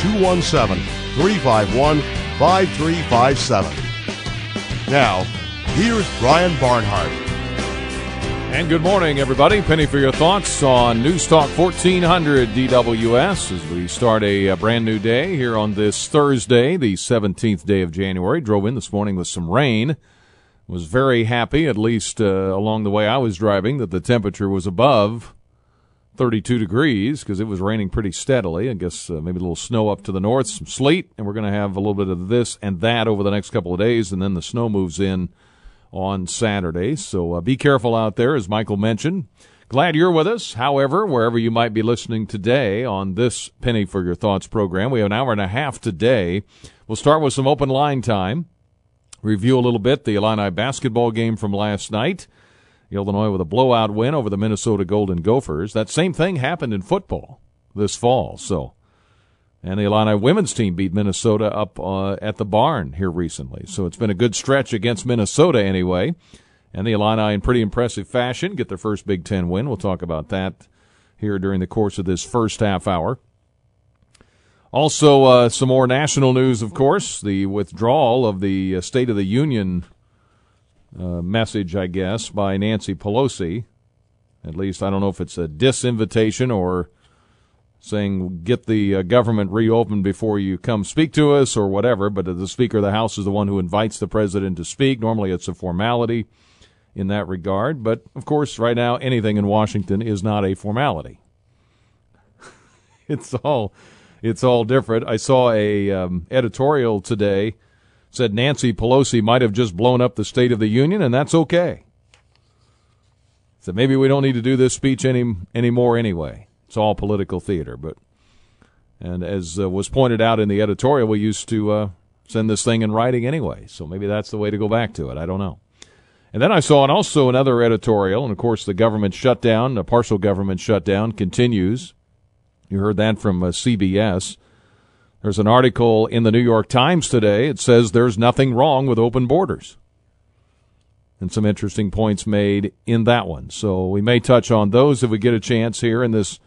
217 351 5357. Now, here's Brian Barnhart. And good morning, everybody. Penny for your thoughts on News Talk 1400 DWS as we start a, a, brand new day here on this Thursday, the 17th day of January. Drove in this morning with some rain. Was very happy, at least uh, along the way I was driving, that the temperature was above 32 degrees because it was raining pretty steadily. I guess uh, maybe a little snow up to the north, some sleet, and we're going to have a little bit of this and that over the next couple of days, and then the snow moves in on Saturday. So uh, be careful out there, as Michael mentioned. Glad you're with us. However, wherever you might be listening today on this Penny for Your Thoughts program, we have an hour and a half today. We'll start with some open line time, review a little bit the Illini basketball game from last night Illinois with a blowout win over the Minnesota Golden Gophers. That same thing happened in football this fall. So, and the Illini women's team beat Minnesota up uh, at the barn here recently. So it's been a good stretch against Minnesota anyway. And the Illini, in pretty impressive fashion, get their first Big Ten win. We'll talk about that here during the course of this first half hour. Also, uh, some more national news, of course. The withdrawal of the uh, State of the Union uh, message, I guess, by Nancy Pelosi. At least I don't know if it's a disinvitation or saying get the uh, government reopened before you come speak to us or whatever. But the Speaker of the House is the one who invites the president to speak. Normally, it's a formality in that regard. But of course, right now, anything in Washington is not a formality. it's all it's all different. I saw a um, editorial today said Nancy Pelosi might have just blown up the State of the Union, and that's okay. So maybe we don't need to do this speech any anymore anyway. It's all political theater, but and as uh, was pointed out in the editorial, we used to uh, send this thing in writing anyway. So maybe that's the way to go back to it. I don't know. And then I saw and also another editorial, and of course the government shutdown, the partial government shutdown continues. You heard that from uh, CBS. There's an article in the New York Times today. It says there's nothing wrong with open borders. And some interesting points made in that one. So we may touch on those if we get a chance here in this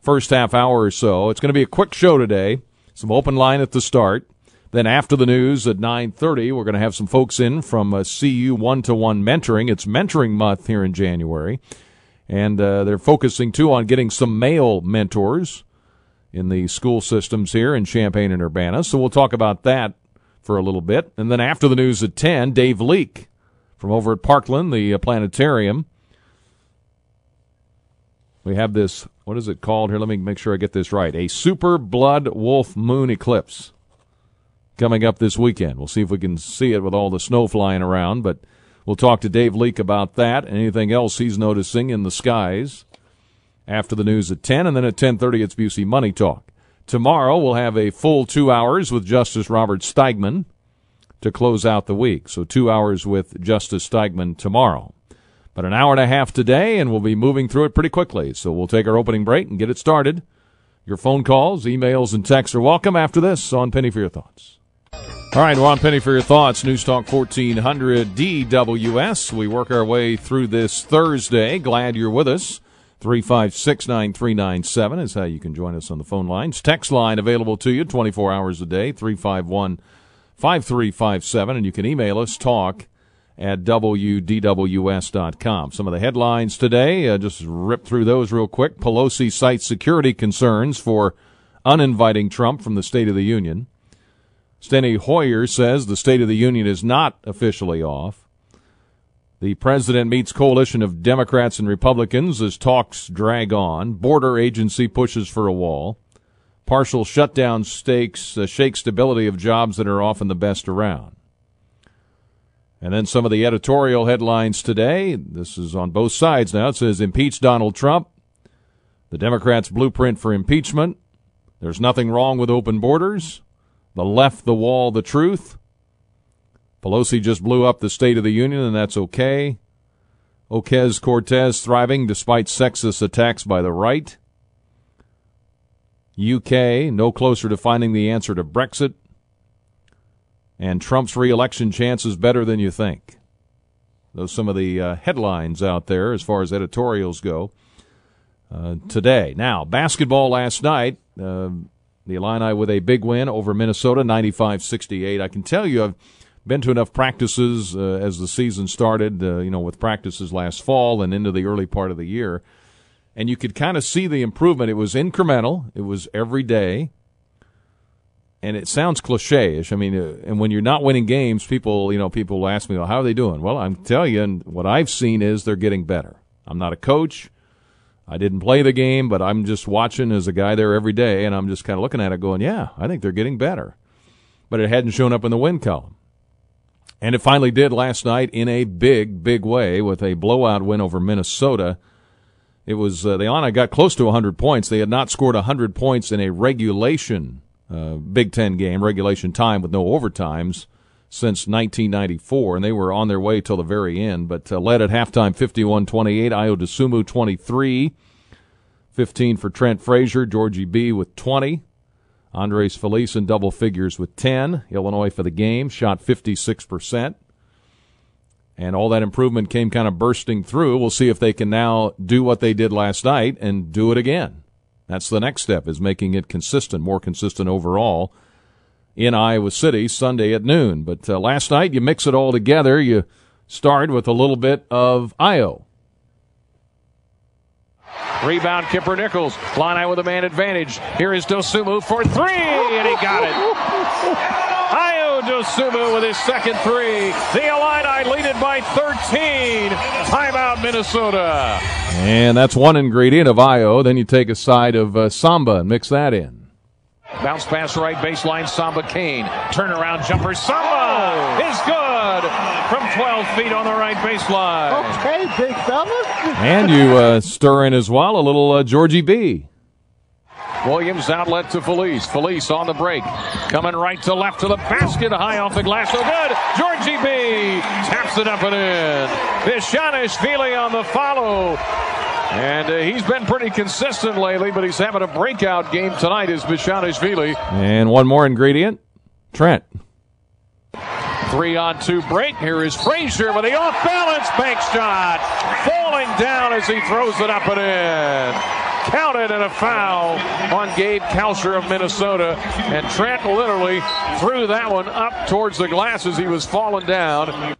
first half hour or so. It's going to be a quick show today. Some open line at the start. Then after the news at 9:30, we're going to have some folks in from uh, CU one-to-one mentoring. It's mentoring month here in January. And uh, they're focusing too on getting some male mentors in the school systems here in Champaign and Urbana. So we'll talk about that for a little bit. And then after the news at 10, Dave Leake from over at Parkland, the uh, planetarium. We have this, what is it called here? Let me make sure I get this right. A super blood wolf moon eclipse coming up this weekend. We'll see if we can see it with all the snow flying around, but we'll talk to Dave Leake about that and anything else he's noticing in the skies after the news at 10, and then at 10.30 it's Busey Money Talk. Tomorrow we'll have a full two hours with Justice Robert Steigman to close out the week. So two hours with Justice Steigman tomorrow. But an hour and a half today, and we'll be moving through it pretty quickly. So we'll take our opening break and get it started. Your phone calls, emails, and texts are welcome after this on Penny for Your Thoughts. All right, we're on Penny for Your Thoughts, News Talk 1400 DWS. We work our way through this Thursday. Glad you're with us. 356 9397 is how you can join us on the phone lines. Text line available to you 24 hours a day, 351 5357. And you can email us talk at WDWS.com. Some of the headlines today, uh, just rip through those real quick. Pelosi cites security concerns for uninviting Trump from the State of the Union. Steny Hoyer says the State of the Union is not officially off. The president meets coalition of Democrats and Republicans as talks drag on. Border agency pushes for a wall. Partial shutdown stakes uh, shake stability of jobs that are often the best around. And then some of the editorial headlines today. This is on both sides now. It says impeach Donald Trump. The Democrats' blueprint for impeachment. There's nothing wrong with open borders. The left, the wall, the truth. Pelosi just blew up the State of the Union, and that's okay. Ocasio Cortez thriving despite sexist attacks by the right. UK no closer to finding the answer to Brexit. And Trump's reelection chances better than you think. Those some of the uh, headlines out there as far as editorials go uh, today. Now, basketball last night. Uh, the Illini with a big win over Minnesota, 95-68. I can tell you, I've been to enough practices uh, as the season started, uh, you know, with practices last fall and into the early part of the year. And you could kind of see the improvement. It was incremental. It was every day. And it sounds cliche-ish. I mean, uh, and when you're not winning games, people, you know, people ask me, well, how are they doing? Well, I'm telling you, and what I've seen is they're getting better. I'm not a coach. I didn't play the game, but I'm just watching as a guy there every day, and I'm just kind of looking at it going, yeah, I think they're getting better. But it hadn't shown up in the win column. And it finally did last night in a big, big way with a blowout win over Minnesota. It was, uh, the Illini got close to 100 points. They had not scored 100 points in a regulation uh, Big Ten game, regulation time with no overtimes since 1994, and they were on their way till the very end, but uh, led at halftime 51-28. Ayo Dosunmu 23, 15 for Trent Frazier, Georgie B with 20. Andres Feliz in double figures with 10. Illinois for the game shot 56%. And all that improvement came kind of bursting through. We'll see if they can now do what they did last night and do it again. That's the next step is making it consistent, more consistent overall in Iowa City Sunday at noon. But uh, last night, you mix it all together. You start with a little bit of Ayo. Rebound, Kipper Nichols. Line with a man advantage. Here is Dosunmu for three, and he got it. Ayo Dosunmu with his second three. The Illini lead it by 13. Timeout, Minnesota. And that's one ingredient of Ayo. Then you take a side of uh, Samba and mix that in. Bounce pass right baseline, Samba Kane. Turnaround jumper, Samba is good from 12 feet on the right baseline. Okay, big fella. and you uh, stir in as well a little uh, Georgie B. Williams outlet to Feliz. Feliz on the break. Coming right to left to the basket. High off the glass. So good. Georgie B. Taps it up and in. Bezhanishvili on the follow. And uh, he's been pretty consistent lately, but he's having a breakout game tonight is Bezhanishvili. And one more ingredient, Trent. Three on two break. Here is Frazier with the off balance bank shot. Falling down as he throws it up and in. Counted and a foul on Gabe Kalscheur of Minnesota. And Trent literally threw that one up towards the glass as he was falling down.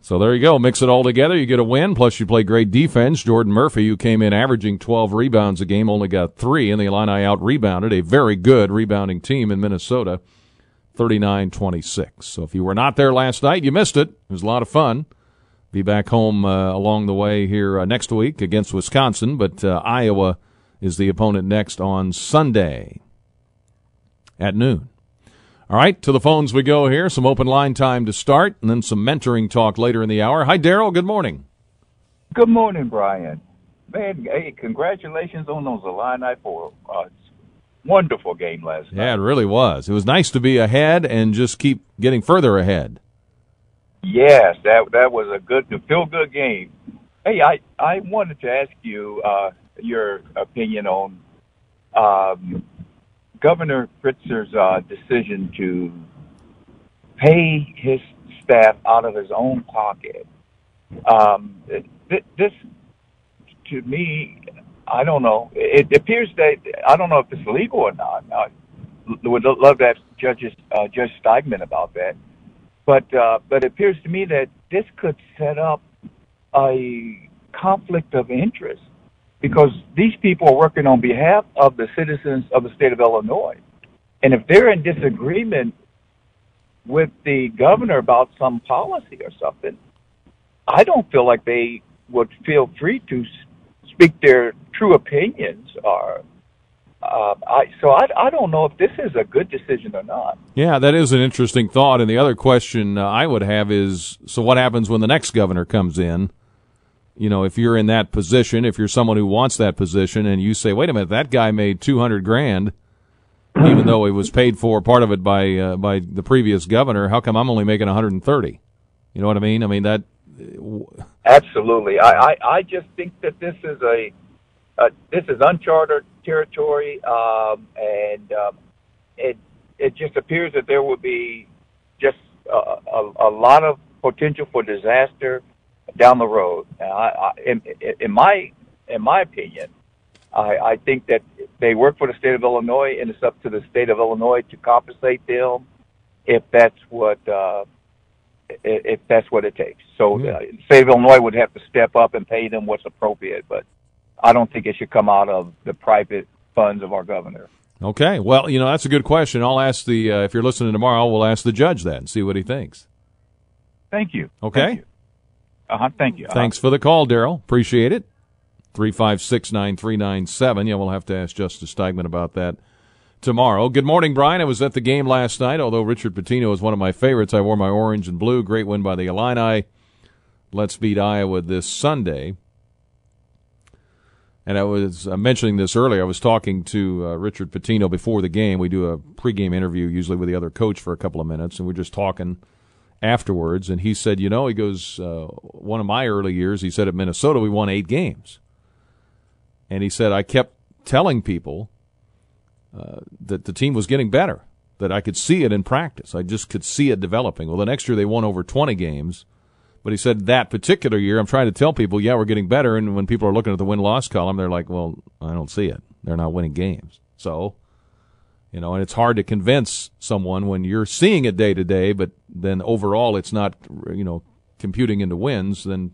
So there you go. Mix it all together. You get a win. Plus, you play great defense. Jordan Murphy, who came in averaging 12 rebounds a game, only got three, and the Illini out rebounded a very good rebounding team in Minnesota, 39 26. So if you were not there last night, you missed it. It was a lot of fun. Be back home uh, along the way here uh, next week against Wisconsin, but uh, Iowa is the opponent next on Sunday at noon. All right, to the phones we go here. Some open line time to start, and then some mentoring talk later in the hour. Hi, Daryl. Good morning. Good morning, Brian. Man, hey, congratulations on those Illini for uh, wonderful game last night. Yeah, it really was. It was nice to be ahead and just keep getting further ahead. Yes, that that was a good, feel good game. Hey, I I wanted to ask you uh, your opinion on um, Governor Pritzker's uh, decision to pay his staff out of his own pocket. Um, this, to me, I don't know. It appears that I don't know if it's legal or not. I would love to ask Judge uh, Judge Steigman about that. But uh, but it appears to me that this could set up a conflict of interest because these people are working on behalf of the citizens of the state of Illinois. And if they're in disagreement with the governor about some policy or something, I don't feel like they would feel free to speak their true opinions are. uh, I, so I, I don't know if this is a good decision or not. Yeah, that is an interesting thought. And the other question uh, I would have is, so what happens when the next governor comes in? you know, if you're in that position, if you're someone who wants that position and you say, wait a minute, that guy made 200 grand even though it was paid for part of it by uh, by the previous governor. How come I'm only making 130? You know what I mean? I mean that. Absolutely, I I, I just think that this is a uh, this is uncharted territory, um, and um, it it just appears that there will be just a, a, a lot of potential for disaster down the road. I, I, in, in my in my opinion, I, I think that they work for the state of Illinois, and it's up to the state of Illinois to compensate them if that's what uh, if that's what it takes. So uh, the state Illinois would have to step up and pay them what's appropriate, but I don't think it should come out of the private funds of our governor. Okay, well, you know that's a good question. I'll ask the uh, if you're listening tomorrow, we'll ask the judge that and see what he thinks. Thank you. Okay. Uh huh. Thank you. Uh-huh. Thanks for the call, Daryl. Appreciate it. Three five six nine three nine seven. Yeah, we'll have to ask Justice Steigman about that tomorrow. Good morning, Brian. I was at the game last night. Although Richard Pitino is one of my favorites, I wore my orange and blue. Great win by the Illini. Let's beat Iowa this Sunday. And I was mentioning this earlier. I was talking to uh, Richard Pitino before the game. We do a pregame interview usually with the other coach for a couple of minutes, and we're just talking afterwards. And he said, you know, he goes, uh, one of my early years, he said at Minnesota we won eight games, and he said I kept telling people uh, that the team was getting better, that I could see it in practice. I just could see it developing. Well, the next year they won over twenty games but he said that particular year, I'm trying to tell people, yeah, we're getting better. And when people are looking at the win loss column, they're like, well, I don't see it. They're not winning games. So, you know, and it's hard to convince someone when you're seeing it day to day, but then overall it's not, you know, computing into wins, then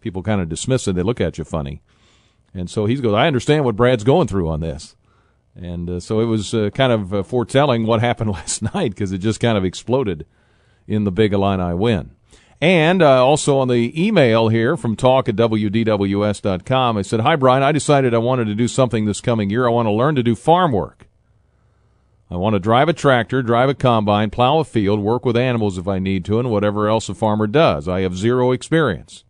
people kind of dismiss it. They look at you funny. And so he goes, I understand what Brad's going through on this. And uh, so it was uh, kind of uh, foretelling what happened last night because it just kind of exploded in the big Illini win. And uh, also on the email here from talk at WDWS.com, I said, Hi, Brian. I decided I wanted to do something this coming year. I want to learn to do farm work. I want to drive a tractor, drive a combine, plow a field, work with animals if I need to, and whatever else a farmer does. I have zero experience.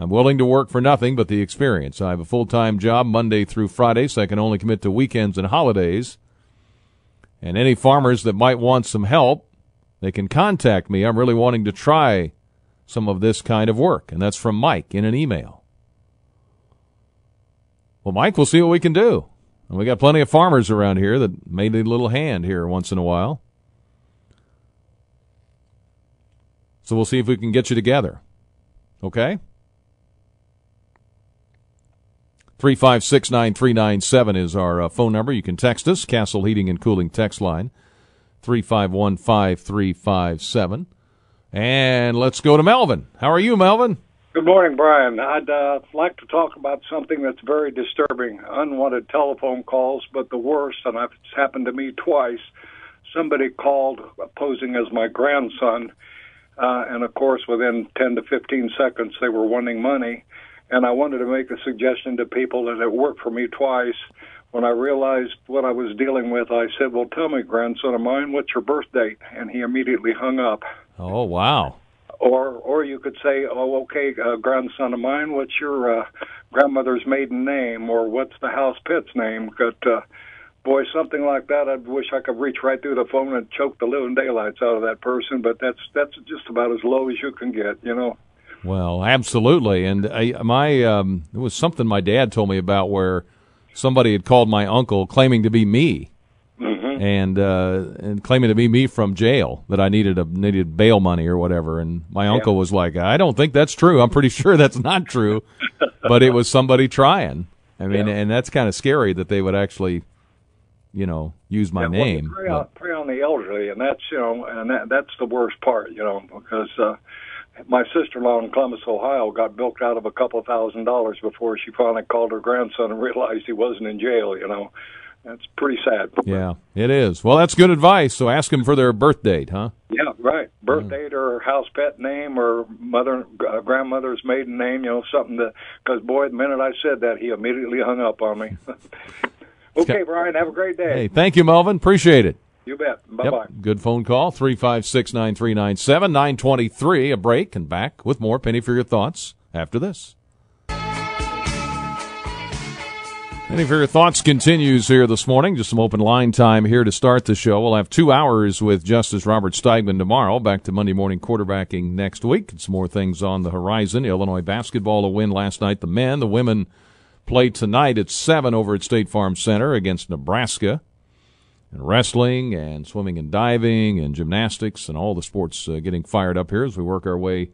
I'm willing to work for nothing but the experience. I have a full time job Monday through Friday, so I can only commit to weekends and holidays. And any farmers that might want some help, they can contact me. I'm really wanting to try some of this kind of work. And that's from Mike in an email. Well, Mike, we'll see what we can do. And we got plenty of farmers around here that may need a little hand here once in a while. So we'll see if we can get you together. Okay? 3569397 is our uh, phone number. You can text us, Castle Heating and Cooling text line. 3515357. And let's go to Melvin. How are you, Melvin? Good morning, Brian. I'd uh, like to talk about something that's very disturbing unwanted telephone calls, but the worst, and it's happened to me twice. Somebody called posing as my grandson, uh, and of course, within 10 to 15 seconds, they were wanting money. And I wanted to make a suggestion to people that it worked for me twice when I realized what I was dealing with, I said, "Well, tell me, grandson of mine, what's your birth date?" And he immediately hung up. Oh, wow. Or, or you could say, "Oh, okay, uh, grandson of mine, what's your uh, grandmother's maiden name, or what's the house pet's name?" But uh, boy, something like that, I wish I could reach right through the phone and choke the living daylights out of that person. But that's that's just about as low as you can get, you know. Well, absolutely, and I, my um, it was something my dad told me about where somebody had called my uncle claiming to be me. Mm-hmm. And uh, and claiming to be me from jail that I needed a needed bail money or whatever, and my yeah. uncle was like, "I don't think that's true. I'm pretty sure that's not true," but it was somebody trying. I mean, yeah. and that's kind of scary that they would actually, you know, use my yeah, name. Well, prey, on, prey on the elderly, and that's you know, and that that's the worst part, you know, because uh, my sister-in-law in Columbus, Ohio, got bilked out of a couple thousand dollars before she finally called her grandson and realized he wasn't in jail. You know, that's pretty sad. Yeah, it is. Well, that's good advice. So ask them for their birth date, huh? Yeah, right. Birth mm. date or house pet name or mother uh, grandmother's maiden name. You know, something that because boy, the minute I said that, he immediately hung up on me. okay, Brian, have a great day. Hey, thank you, Melvin. Appreciate it. You bet. Bye bye. Good phone call. 356 9397 923. A break and back with more Penny for Your Thoughts after this. Any of your thoughts continues here this morning. Just some open line time here to start the show. We'll have two hours with Justice Robert Steigman tomorrow. Back to Monday morning quarterbacking next week. Some more things on the horizon. Illinois basketball a win last night. The men, the women play tonight at seven over at State Farm Center against Nebraska. And wrestling and swimming and diving and gymnastics and all the sports uh, getting fired up here as we work our way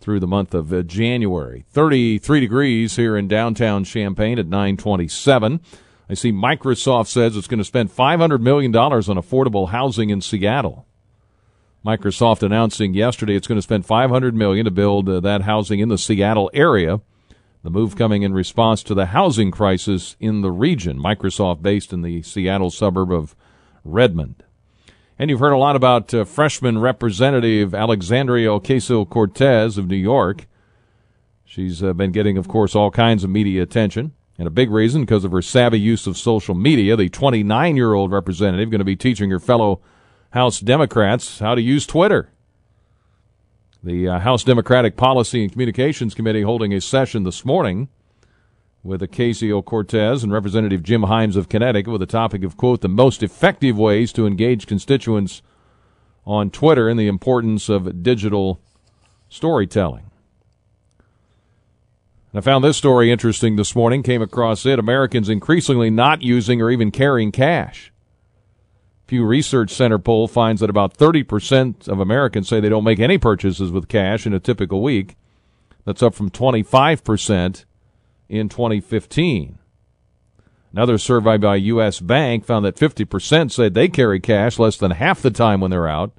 through the month of uh, January. 33 degrees here in downtown Champaign at 927. I see Microsoft says it's going to spend $500 million on affordable housing in Seattle. Microsoft announcing yesterday it's going to spend 500 million to build uh, that housing in the Seattle area. The move coming in response to the housing crisis in the region. Microsoft based in the Seattle suburb of Redmond. And you've heard a lot about uh, freshman representative Alexandria Ocasio Cortez of New York. She's uh, been getting, of course, all kinds of media attention. And a big reason because of her savvy use of social media. The 29 year old representative going to be teaching her fellow House Democrats how to use Twitter. The uh, House Democratic Policy and Communications Committee holding a session this morning with Ocasio Cortez and Representative Jim Himes of Connecticut with the topic of, quote, the most effective ways to engage constituents on Twitter and the importance of digital storytelling. And I found this story interesting this morning, came across it. Americans increasingly not using or even carrying cash. Pew Research Center poll finds that about 30% of Americans say they don't make any purchases with cash in a typical week. That's up from 25% in 2015. Another survey by U.S. Bank found that 50% said they carry cash less than half the time when they're out.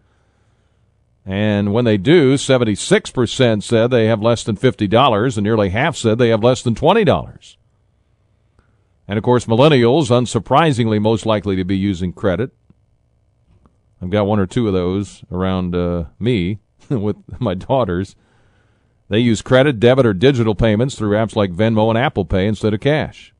And when they do, 76% said they have less than $50, and nearly half said they have less than $20. And of course, millennials, unsurprisingly, most likely to be using credit. I've got one or two of those around uh, me with my daughters. They use credit, debit, or digital payments through apps like Venmo and Apple Pay instead of cash.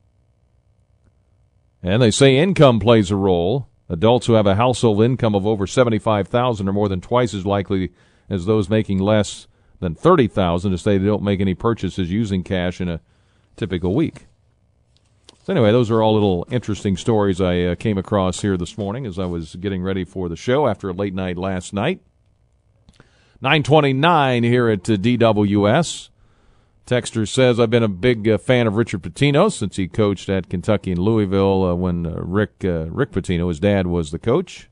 And they say income plays a role. Adults who have a household income of over 75,000 are more than twice as likely as those making less than 30,000 to say they don't make any purchases using cash in a typical week. So anyway, those are all little interesting stories I uh, came across here this morning as I was getting ready for the show after a late night last night. 929 here at uh, DWS. Texter says, I've been a big uh, fan of Richard Pitino since he coached at Kentucky and Louisville uh, when uh, Rick uh, Rick Pitino, his dad, was the coach.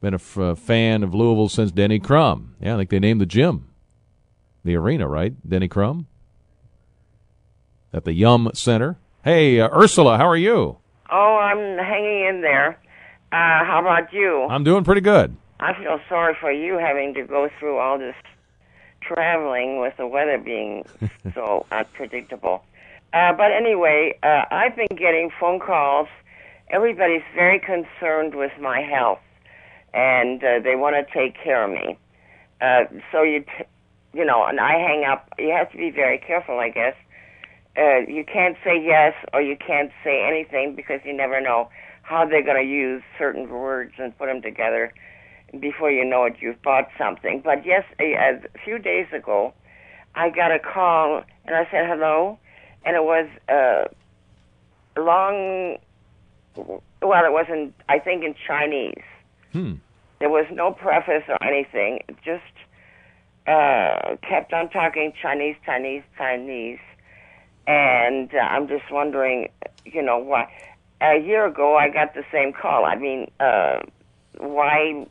Been a f- uh, fan of Louisville since Denny Crum. Yeah, I think they named the gym, the arena, right? Denny Crum at the Yum Center. Hey, uh, Ursula, how are you? Oh, I'm hanging in there. Uh, how about you? I'm doing pretty good. I feel sorry for you having to go through all this traveling with the weather being so unpredictable. Uh, but anyway, uh, I've been getting phone calls. Everybody's very concerned with my health, and uh, they want to take care of me. Uh, so you, t- you know, and I hang up. You have to be very careful, I guess. Uh, you can't say yes or you can't say anything because you never know how they're going to use certain words and put them together before you know it, you've bought something. But yes, a, a few days ago, I got a call and I said hello, and it was uh, long. Well, it wasn't. I think in Chinese. Hmm. There was no preface or anything. It just uh, kept on talking Chinese, Chinese, Chinese, and uh, I'm just wondering, you know, why. A year ago, I got the same call. I mean, uh, why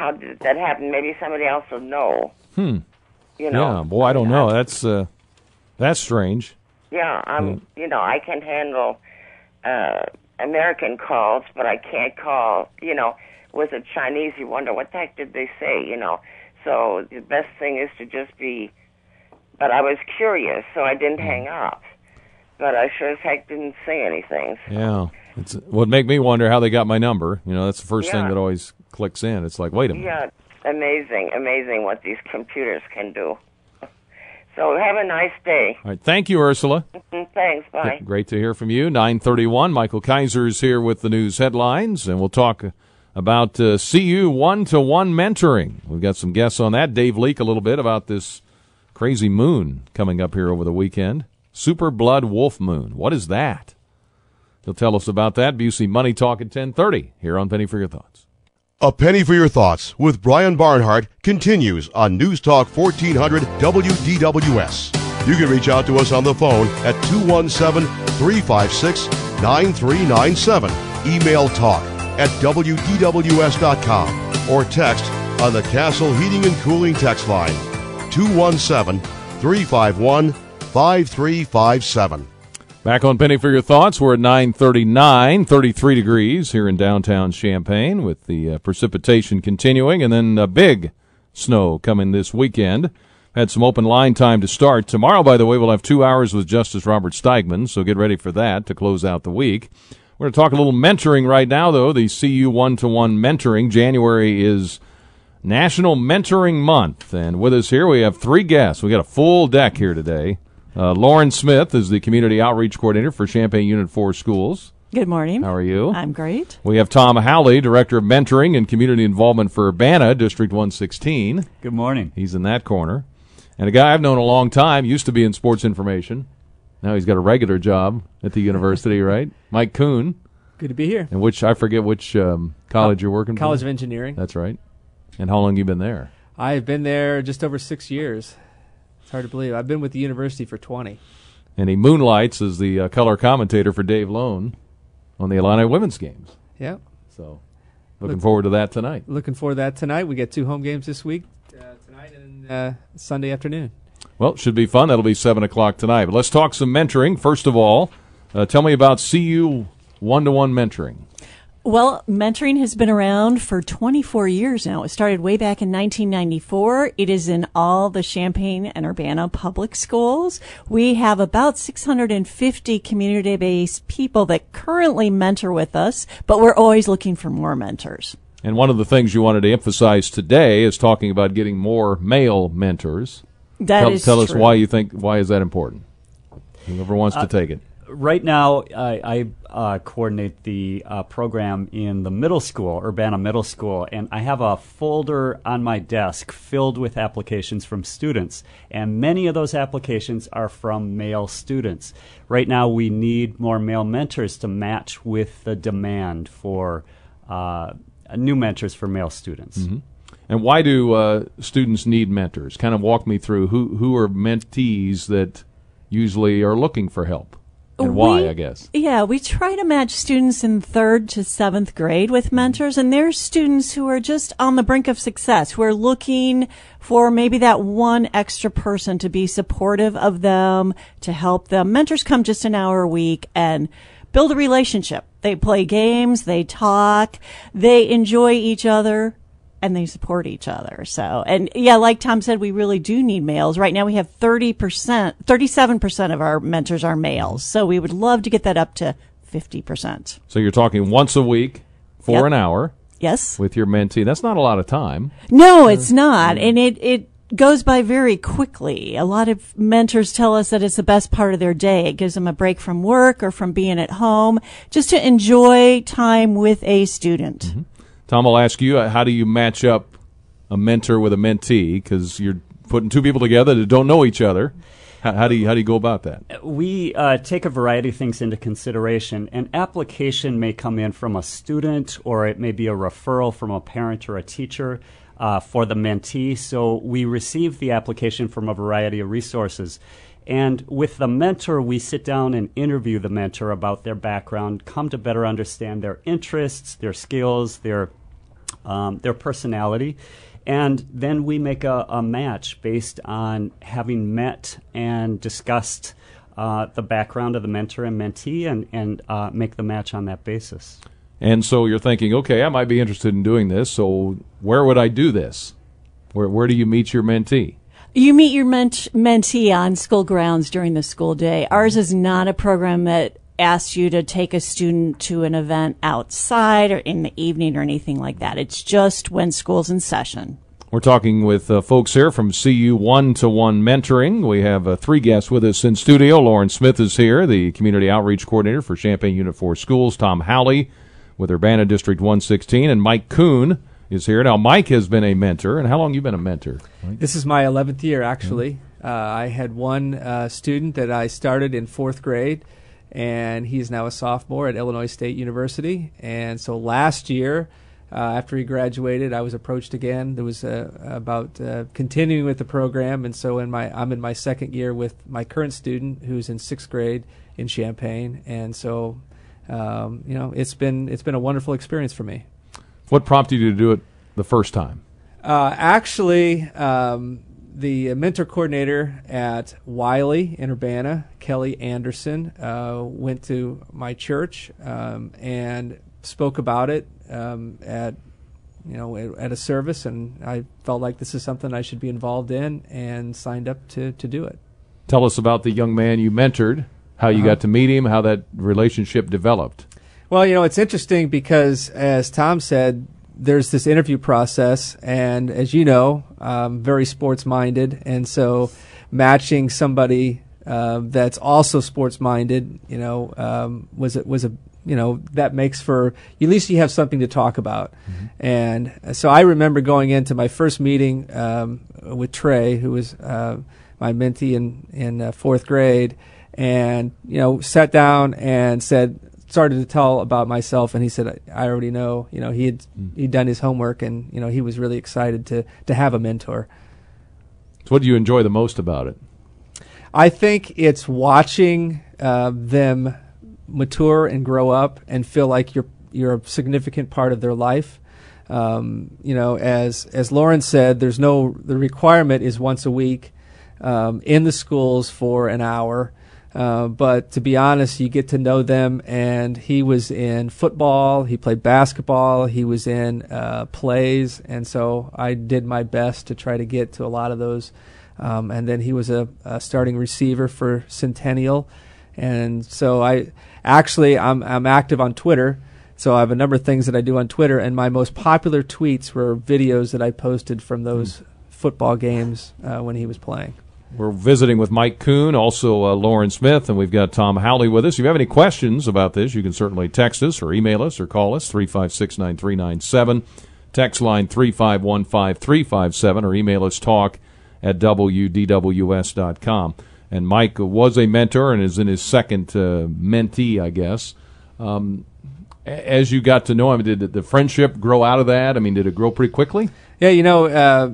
how did that happen? Maybe somebody else will know. Hmm. You know. Yeah, boy, I don't know. That's uh, that's strange. Yeah, I'm. You know, I can handle uh, American calls, but I can't call. You know, with a Chinese, you wonder what the heck did they say. You know, so the best thing is to just be. But I was curious, so I didn't hang up. But I sure as heck didn't say anything. So. Yeah, it's would make me wonder how they got my number. You know, that's the first Yeah. thing that always clicks in. It's like, wait a minute. Yeah, amazing, amazing what these computers can do. So have a nice day. All right, thank you, Ursula. Thanks. Bye. Great to hear from you. 931, Michael Kaiser is here with the news headlines, and we'll talk about uh, CU one-to-one mentoring. We've got some guests on that. Dave Leake a little bit about this crazy moon coming up here over the weekend. Super Blood Wolf Moon. What is that? He'll tell us about that. Busey Money Talk at 1030 here on Penny for Your Thoughts. A Penny for Your Thoughts with Brian Barnhart continues on News Talk 1400 WDWS. You can reach out to us on the phone at 217 356 9397. Email talk at WDWS.com or text on the Castle Heating and Cooling text line 217 351 5357. Back on Penny for Your Thoughts, we're at 939, 33 degrees here in downtown Champaign with the uh, precipitation continuing and then a big snow coming this weekend. Had some open line time to start. Tomorrow, by the way, we'll have two hours with Justice Robert Steigman, so get ready for that to close out the week. We're going to talk a little mentoring right now, though. The CU one to one mentoring. January is National Mentoring Month. And with us here, we have three guests. We got a full deck here today. Uh, Lauren Smith is the Community Outreach Coordinator for Champaign Unit 4 Schools. Good morning. How are you? I'm great. We have Tom Howley, Director of Mentoring and Community Involvement for Urbana, District 116. Good morning. He's in that corner. And a guy I've known a long time, used to be in sports information. Now he's got a regular job at the university, right? Mike Koon, Good to be here. and which I forget which um, college you're working College for. of Engineering. That's right. And how long you been there? I've been there just over six years. It's hard to believe. I've been with the university for 20. And he moonlights as the uh, color commentator for Dave Lone on the Illini women's games. Yep. So looking Look- forward to that tonight. Looking forward to that tonight. We get two home games this week, uh, tonight and uh, Sunday afternoon. Well, it should be fun. That'll be 7 o'clock tonight. But let's talk some mentoring. First of all, uh, tell me about CU one to one mentoring. Well, mentoring has been around for 24 years now. It started way back in 1994. It is in all the Champaign and Urbana public schools. We have about 650 community based people that currently mentor with us, but we're always looking for more mentors. And one of the things you wanted to emphasize today is talking about getting more male mentors. That tell is tell us true. why you think why is that important. Whoever wants to uh, take it. Right now, I, I uh, coordinate the uh, program in the middle school, Urbana Middle School, and I have a folder on my desk filled with applications from students. And many of those applications are from male students. Right now, we need more male mentors to match with the demand for uh, new mentors for male students. And why do uh, students need mentors? Kind of walk me through who who are mentees that usually are looking for help and why, We- I guess. Yeah, we try to match students in third to seventh grade with mentors, and there's students who are just on the brink of success, who are looking for maybe that one extra person to be supportive of them, to help them. Mentors come just an hour a week and build a relationship. They play games, they talk, they enjoy each other and they support each other. So, and yeah, like Tom said, we really do need males. Right now we have 30%, 37% of our mentors are males. So we would love to get that up to 50%. So you're talking once a week for Yep. an hour Yes? with your mentee. That's not a lot of time. No, uh, it's not. And it, it goes by very quickly. A lot of mentors tell us that it's the best part of their day. It gives them a break from work or from being at home just to enjoy time with a student. Mm-hmm. Tom, I'll ask you, uh, how do you match up a mentor with a mentee? Because you're putting two people together that don't know each other. How, how do you how do you go about that? We uh, take a variety of things into consideration. An application may come in from a student, or it may be a referral from a parent or a teacher uh, for the mentee. So we receive the application from a variety of resources. And with the mentor, we sit down and interview the mentor about their background, come to better understand their interests, their skills, their um, their personality. And then we make a, a match based on having met and discussed uh, the background of the mentor and mentee and, and uh, make the match on that basis. And so you're thinking, okay, I might be interested in doing this. So where would I do this? Where where do you meet your mentee? You meet your ment- mentee on school grounds during the school day. Ours is not a program that asks you to take a student to an event outside or in the evening or anything like that. It's just when school's in session. We're talking with uh, folks here from CU One to One Mentoring. We have uh, three guests with us in studio. Lauren Smith is here, the Community Outreach Coordinator for Champaign Unit 4 Schools. Tom Howley with Urbana District 116. And Mike Koon is here. Now, Mike has been a mentor. And how long you been a mentor? This is my 11th year, actually. Uh, I had one uh, student that I started in fourth grade, and he's now a sophomore at Illinois State University. And so last year, uh, after he graduated, I was approached again. There was uh, about uh, continuing with the program, and so in my I'm in my second year with my current student, who's in sixth grade in Champaign, and so um, you know it's been it's been a wonderful experience for me. What prompted you to do it the first time? Uh, actually, um, the mentor coordinator at Wiley in Urbana, Kelly Anderson, uh, went to my church um, and spoke about it um, at you know at a service, and I felt like this is something I should be involved in, and signed up to to do it. Tell us about the young man you mentored, how you Uh-huh. got to meet him, how that relationship developed. Well, you know, it's interesting because, as Tom said, there's this interview process, and as you know, I'm very sports minded, and so matching somebody uh, that's also sports minded, you know, um, was a, was a you know that makes for at least you have something to talk about, and so I remember going into my first meeting um, with Trey, who was uh, my mentee in in uh, fourth grade, and you know sat down and said started to tell about myself and he said I, I already know you know he had he'd done his homework and you know he was really excited to to have a mentor So, what do you enjoy the most about it? I think it's watching uh, them mature and grow up and feel like you're you're a significant part of their life. Um, you know, as as Lauren said, there's no the requirement is once a week um, in the schools for an hour. Uh, but to be honest, you get to know them. And he was in football, he played basketball, he was in uh, plays, and so I did my best to try to get to a lot of those. Um, and then he was a, a starting receiver for Centennial, and so I actually I'm I'm active on Twitter. So I have a number of things that I do on Twitter, and my most popular tweets were videos that I posted from those football games uh, when he was playing. We're visiting with Mike Koon, also uh, Lauren Smith, and we've got Tom Howley with us. If you have any questions about this, you can certainly text us or email us or call us, 356 9397. Text line 3515357 or email us talk at wdws.com. And Mike was a mentor and is in his second uh, mentee, I guess. Um, as you got to know him, did the friendship grow out of that? I mean, did it grow pretty quickly? Yeah, you know, uh,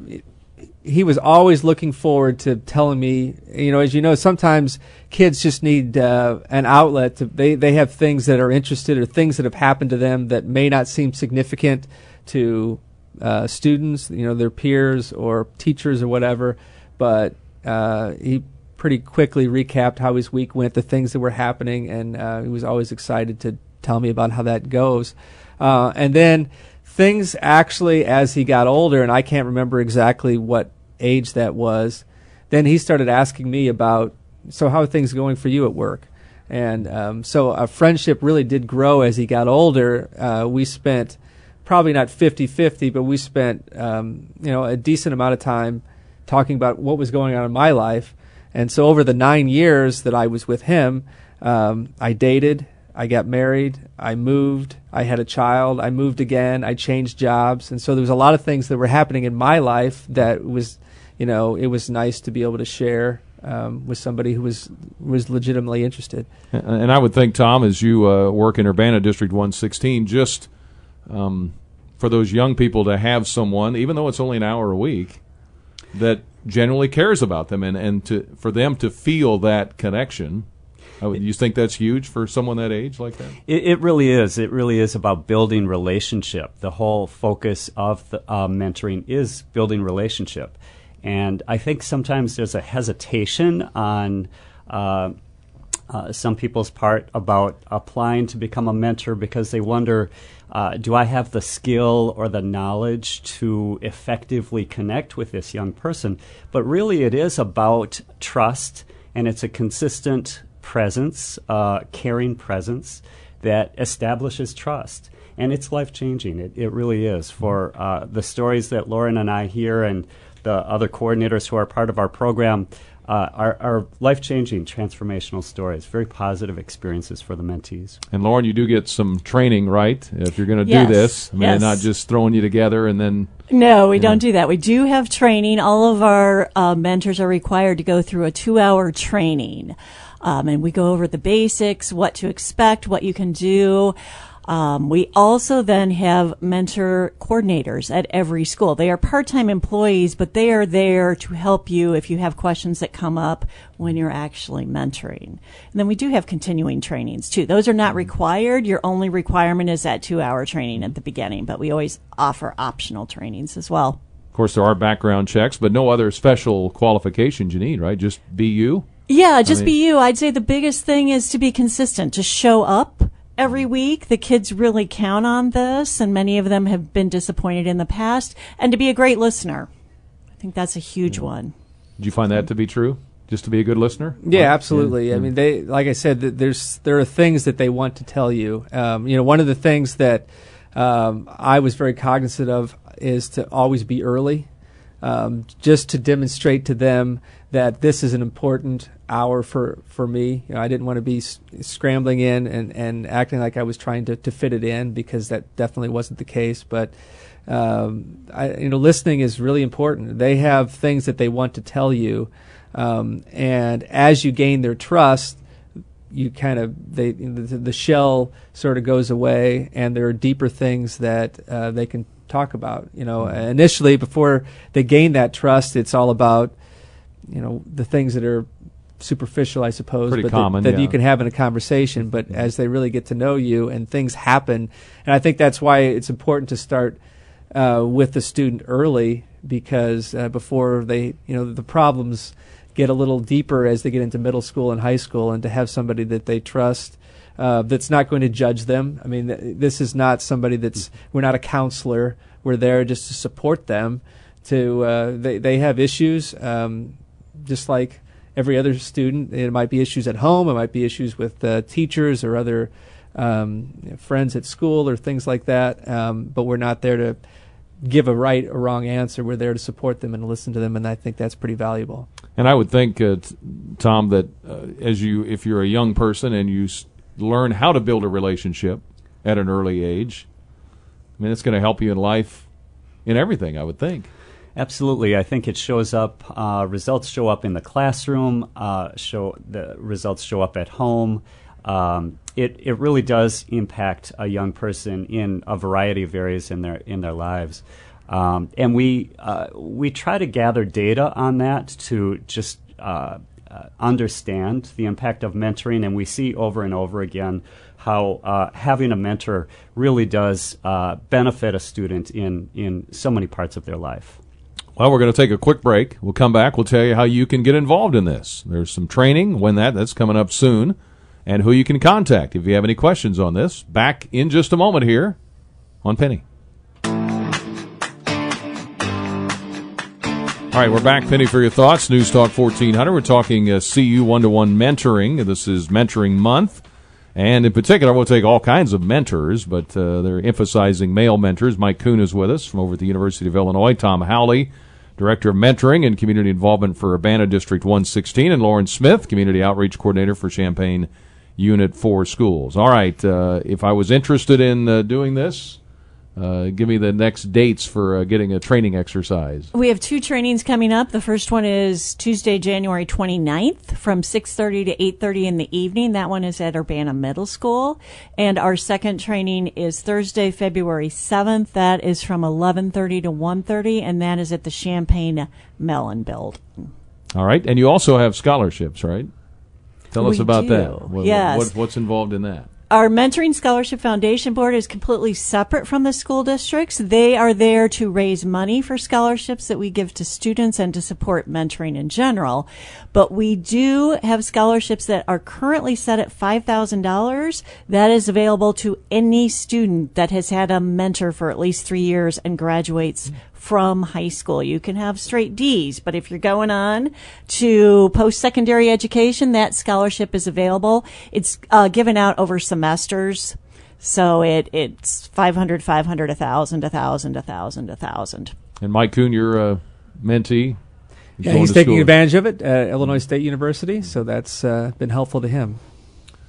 he was always looking forward to telling me. You know, as you know, sometimes kids just need uh, an outlet. To, they they have things that are interested or things that have happened to them that may not seem significant to uh, students, you know, their peers or teachers or whatever. But uh, he pretty quickly recapped how his week went, the things that were happening, and uh, he was always excited to tell me about how that goes. Uh, and then things actually, as he got older, and I can't remember exactly what age that was, then he started asking me about, so how are things going for you at work? And um, so our friendship really did grow as he got older. Uh, we spent probably not 50-50, but we spent um, you know a decent amount of time talking about what was going on in my life. And so over the nine years that I was with him, um, I dated, I got married, I moved, I had a child, I moved again, I changed jobs, and so there was a lot of things that were happening in my life that was, you know, it was nice to be able to share um, with somebody who was was legitimately interested. And I would think, Tom, as you uh, work in Urbana District 116, just um, for those young people to have someone, even though it's only an hour a week, that generally cares about them and, and to for them to feel that connection. I would, you think that's huge for someone that age like that? It, it really is. It really is about building relationship. The whole focus of the, uh, mentoring is building relationship, and I think sometimes there's a hesitation on. Uh, uh, some people's part about applying to become a mentor because they wonder uh, do I have the skill or the knowledge to effectively connect with this young person? But really, it is about trust, and it's a consistent presence, uh, caring presence that establishes trust. And it's life changing. It, it really is. For uh, the stories that Lauren and I hear and the other coordinators who are part of our program, uh, are, are life changing, transformational stories, very positive experiences for the mentees. And Lauren, you do get some training, right? If you're going to Yes, do this, I mean, yes. not just throwing you together and then. No, we don't do that. We do have training. All of our uh, mentors are required to go through a two hour training. Um, and we go over the basics, what to expect, what you can do. Um, we also then have mentor coordinators at every school. They are part-time employees, but they are there to help you if you have questions that come up when you're actually mentoring. And then we do have continuing trainings too. Those are not required. Your only requirement is that two-hour training at the beginning, but we always offer optional trainings as well. Of course, there are background checks, but no other special qualifications you need, right? Just be you. Yeah, just mean- be you. I'd say the biggest thing is to be consistent, to show up every week. The kids really count on this, and many of them have been disappointed in the past, and to be a great listener. I think that's a huge one. Did you find that to be true? Just to be a good listener? Yeah, absolutely. I mean, they like I said, there's there are things that they want to tell you. Um, you know, one of the things that um, I was very cognizant of is to always be early, um, just to demonstrate to them that this is an important hour for for me. You know, I didn't want to be s- scrambling in and, and acting like I was trying to, to fit it in because that definitely wasn't the case. But um, I, you know, listening is really important. They have things that they want to tell you, um, and as you gain their trust, you kind of they the, the shell sort of goes away, and there are deeper things that uh, they can talk about. You know, initially before they gain that trust, it's all about you know the things that are superficial, I suppose, Pretty but common, that, that yeah. you can have in a conversation. But as they really get to know you and things happen, and I think that's why it's important to start uh, with the student early because uh, before they, you know, the problems get a little deeper as they get into middle school and high school, and to have somebody that they trust. Uh, that's not going to judge them. I mean, th- this is not somebody that's. We're not a counselor. We're there just to support them. To uh, they they have issues, um, just like every other student. It might be issues at home. It might be issues with uh, teachers or other um, friends at school or things like that. Um, but we're not there to give a right or wrong answer. We're there to support them and listen to them, and I think that's pretty valuable. And I would think, uh, t- Tom, that uh, as you, if you're a young person and you s- learn how to build a relationship at an early age, I mean, it's going to help you in life, in everything. I would think. Absolutely, I think it shows up. Uh, results show up in the classroom. Uh, show the results show up at home. Um, it it really does impact a young person in a variety of areas in their in their lives, um, and we uh, we try to gather data on that to just. Uh, uh, understand the impact of mentoring, and we see over and over again how uh, having a mentor really does uh, benefit a student in, in so many parts of their life. Well, we're going to take a quick break. We'll come back. We'll tell you how you can get involved in this. There's some training when that that's coming up soon, and who you can contact if you have any questions on this. Back in just a moment here on Penny. All right, we're back. Penny for your thoughts. News Talk 1400. We're talking uh, CU one to one mentoring. This is Mentoring Month. And in particular, we'll take all kinds of mentors, but uh, they're emphasizing male mentors. Mike Koon is with us from over at the University of Illinois. Tom Howley, Director of Mentoring and Community Involvement for Urbana District 116. And Lauren Smith, Community Outreach Coordinator for Champaign Unit 4 Schools. All right, uh, if I was interested in uh, doing this, uh, give me the next dates for uh, getting a training exercise. We have two trainings coming up. The first one is Tuesday, January 29th from 6:30 to 8:30 in the evening. That one is at Urbana Middle School. And our second training is Thursday, February 7th. That is from 11:30 to 1:30 and that is at the Champaign Mellon Build. All right, and you also have scholarships, right? Tell us We about do. that. What, Yes. what, what's involved in that? Our Mentoring Scholarship Foundation Board is completely separate from the school districts. They are there to raise money for scholarships that we give to students and to support mentoring in general. But we do have scholarships that are currently set at $5,000. That is available to any student that has had a mentor for at least three years and graduates from high school. You can have straight D's, but if you're going on to post-secondary education, that scholarship is available. It's uh, given out over semesters. So it, it's 500, 500, 1,000, 1,000, 1,000, 1,000. And Mike Koon, you're a mentee. Yeah, he's taking school. advantage of it at Illinois State University, so that's uh, been helpful to him.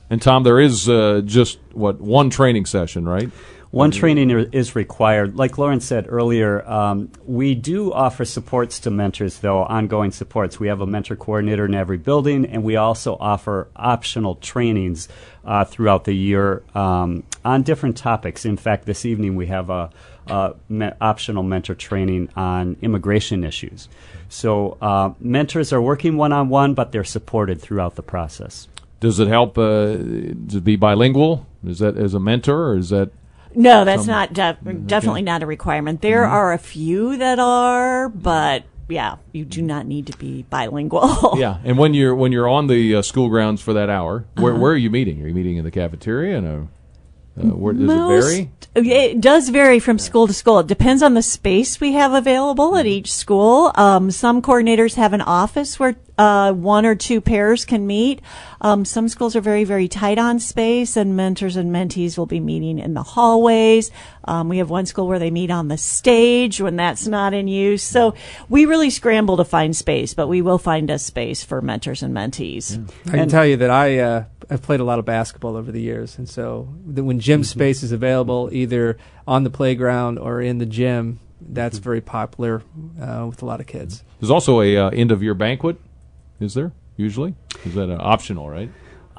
And Tom, there is uh, just what one training session, right? One training i- is required. Like Lauren said earlier, um, we do offer supports to mentors, though, ongoing supports. We have a mentor coordinator in every building, and we also offer optional trainings uh, throughout the year um, on different topics. In fact, this evening we have a, a me- optional mentor training on immigration issues. So uh, mentors are working one on one, but they're supported throughout the process. Does it help uh, to be bilingual? Is that as a mentor, or is that No, that's Some- not de- definitely not a requirement. There are a few that are, but yeah, you do not need to be bilingual. yeah? And when you're when you're on the uh, school grounds for that hour, where Uh-huh. where are you meeting? Are you meeting in the cafeteria? And a, uh, where does Most- it vary? It does vary from school to school. It depends on the space we have available at each school. Um, some coordinators have an office where uh, one or two pairs can meet. Um, some schools are very, very tight on space, and mentors and mentees will be meeting in the hallways. Um, we have one school where they meet on the stage when that's not in use. So we really scramble to find space, but we will find a space for mentors and mentees. I can tell you that I uh, I've played a lot of basketball over the years, and so the, when gym space is available, either on the playground or in the gym, that's very popular uh, with a lot of kids. There's also a uh, end of year banquet. Is there usually? Is that uh, optional? Right?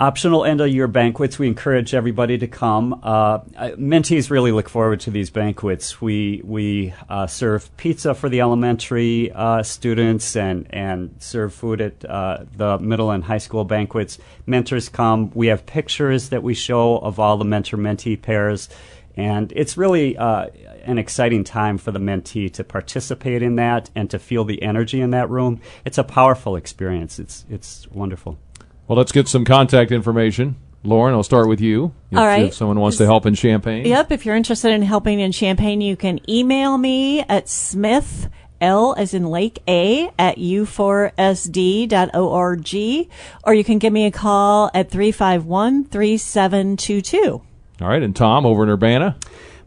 Optional end of year banquets. We encourage everybody to come. Uh, mentees really look forward to these banquets. We we uh, serve pizza for the elementary uh, students and and serve food at uh, the middle and high school banquets. Mentors come. We have pictures that we show of all the mentor mentee pairs, and it's really uh, an exciting time for the mentee to participate in that and to feel the energy in that room. It's a powerful experience. It's it's wonderful. Well, let's get some contact information. Lauren, I'll start with you. If, All right. If someone wants to help in Champaign. Yep. If you're interested in helping in Champaign, you can email me at Smith. L as in Lake A at u4sd.org, or you can give me a call at 351 3722. All right. And Tom over in Urbana.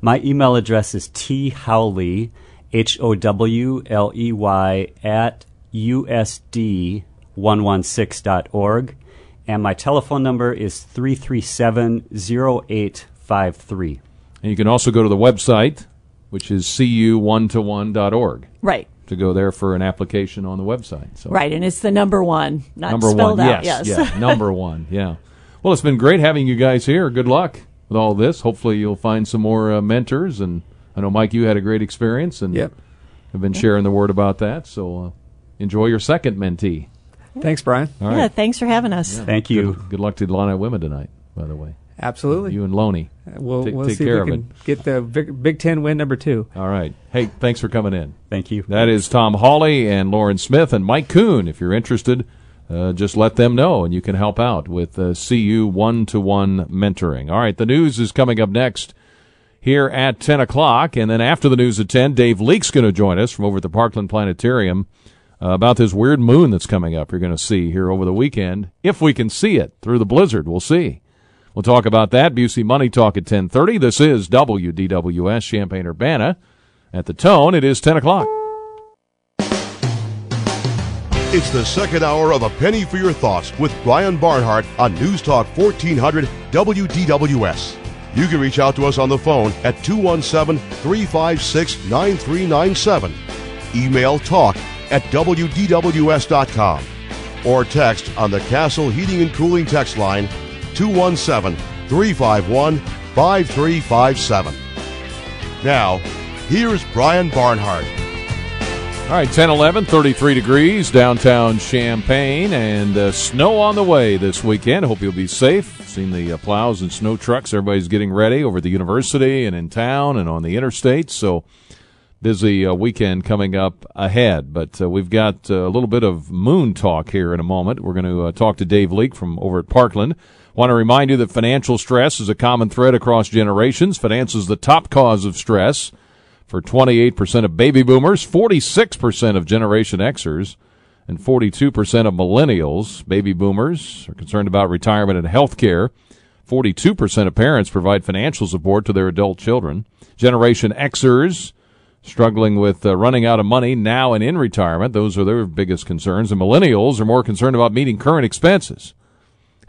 My email address is thowley, H O W L E Y, at usd116.org. And my telephone number is 337 0853. And you can also go to the website, which is cu1to1.org, Right. to go there for an application on the website. So Right. And it's the number one, not number spelled one, out. yes, Yes. yeah, number one, yeah. Well, it's been great having you guys here. Good luck with all this. Hopefully, you'll find some more uh, mentors. And I know Mike, you had a great experience, and Yep. have been sharing the word about that. So uh, enjoy your second mentee. Thanks, Brian. All yeah. right. Thanks for having us. Thank you. Good, good luck to the Illini women tonight. By the way, Absolutely. you and Loney. we'll take- we'll take see care if of we can get the Big, Big Ten win number two. All right. Hey, thanks for coming in. Thank you. That is Tom Howley and Lauren Smith and Mike Koon. If you're interested, uh, just let them know and you can help out with uh, CU one to one mentoring. All right, the news is coming up next here at 10 o'clock. And then after the news at 10, Dave Leake's going to join us from over at the Parkland Planetarium uh, about this weird moon that's coming up. You're going to see here over the weekend. If we can see it through the blizzard, we'll see. We'll talk about that. Busey Money Talk at 1030. This is WDWS Champaign-Urbana. At the tone, it is 10 o'clock. It's the second hour of A Penny for Your Thoughts with Brian Barnhart on News Talk 1400 WDWS. You can reach out to us on the phone at 217 356 9397. Email talk at WDWS.com or text on the Castle Heating and Cooling text line 217 351 5357. Now, here's Brian Barnhart. All right, 10 11, 33 degrees, downtown Champaign, and uh, snow on the way this weekend. Hope you'll be safe. Seen the uh, plows and snow trucks. Everybody's getting ready over at the university and in town and on the interstate. So, busy uh, weekend coming up ahead. But uh, we've got uh, a little bit of moon talk here in a moment. We're going to uh, talk to Dave Leake from over at Parkland. Want to remind you that financial stress is a common thread across generations. Finance is the top cause of stress for 28% of baby boomers, 46% of Generation Xers, and 42% of millennials. Baby boomers are concerned about retirement and health care. 42% of parents provide financial support to their adult children. Generation Xers struggling with uh, running out of money now and in retirement. Those are their biggest concerns. And millennials are more concerned about meeting current expenses.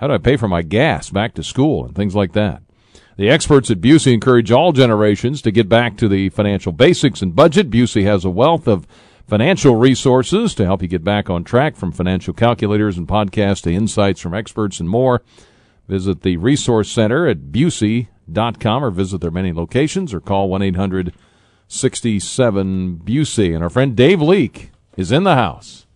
How do I pay for my gas back to school and things like that? The experts at Busey encourage all generations to get back to the financial basics and budget. Busey has a wealth of financial resources to help you get back on track from financial calculators and podcasts to insights from experts and more. Visit the Resource Center at Busey.com or visit their many locations or call 1 800 67 Busey. And our friend Dave Leake is in the house.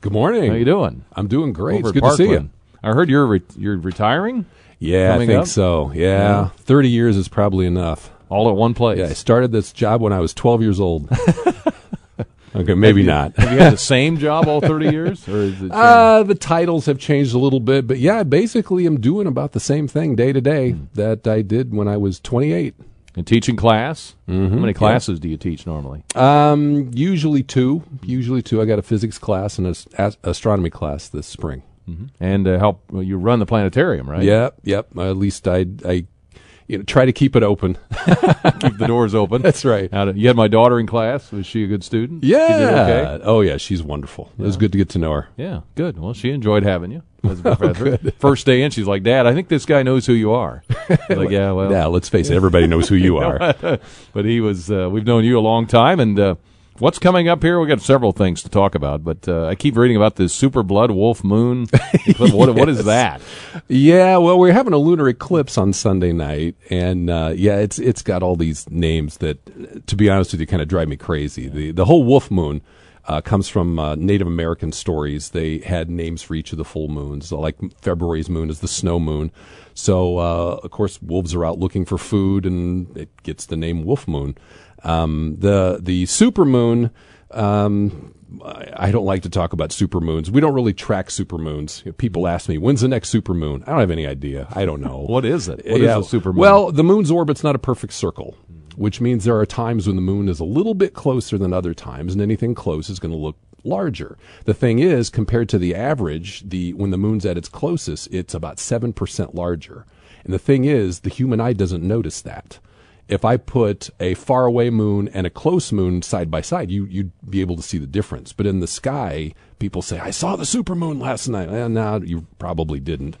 Good morning. How you doing? I'm doing great. Over It's good to see you. I heard you're re- you're retiring Yeah, I think up? so. Yeah. Yeah. 30 years is probably enough. all at one place. Yeah, I started this job when I was 12 years old. okay, maybe not. Have you had the same job all 30 years? Or is it? Uh, the titles have changed a little bit, but yeah, basically I'm doing about the same thing day to day Hmm. that I did when I was 28. and teaching class? Mm-hmm. How many classes do you teach normally? Um, usually two. Usually two. I got a physics class and an astronomy class this spring. And uh, help well, you run the planetarium, right? Yep, yep. At least I, I, you know, try to keep it open. Keep the doors open. That's right. You had my daughter in class. Was she a good student? Yeah. Okay? Oh yeah, she's wonderful. It was good to get to know her. Yeah, good. Well, she enjoyed having you as a professor. First day in, she's like, Dad, I think this guy knows who you are. Like, yeah, well. Yeah, let's face it. Everybody knows who you are. but he was, uh, we've known you a long time. And uh, what's coming up here? we got several things to talk about. But uh, I keep reading about this super blood wolf moon. what, what is that? Yeah, well, we're having a lunar eclipse on Sunday night, and uh, yeah, it's it's got all these names that, to be honest with you, kind of drive me crazy. The the whole wolf moon uh, comes from uh, Native American stories. They had names for each of the full moons. Like February's moon is the snow moon. So uh, of course, wolves are out looking for food, and it gets the name wolf moon. Um, the the super moon. Um, I don't like to talk about supermoons. We don't really track supermoons. People ask me, when's the next supermoon? I don't have any idea. I don't know. What is it? What is Yeah, a supermoon? Well, the moon's orbit's not a perfect circle, which means there are times when the moon is a little bit closer than other times, and anything close is going to look larger. The thing is, compared to the average, the when the moon's at its closest, it's about 7% larger. And the thing is, the human eye doesn't notice that if I put a faraway moon and a close moon side by side, you you'd be able to see the difference. But in the sky, people say, "I saw the supermoon last night." And now you probably didn't.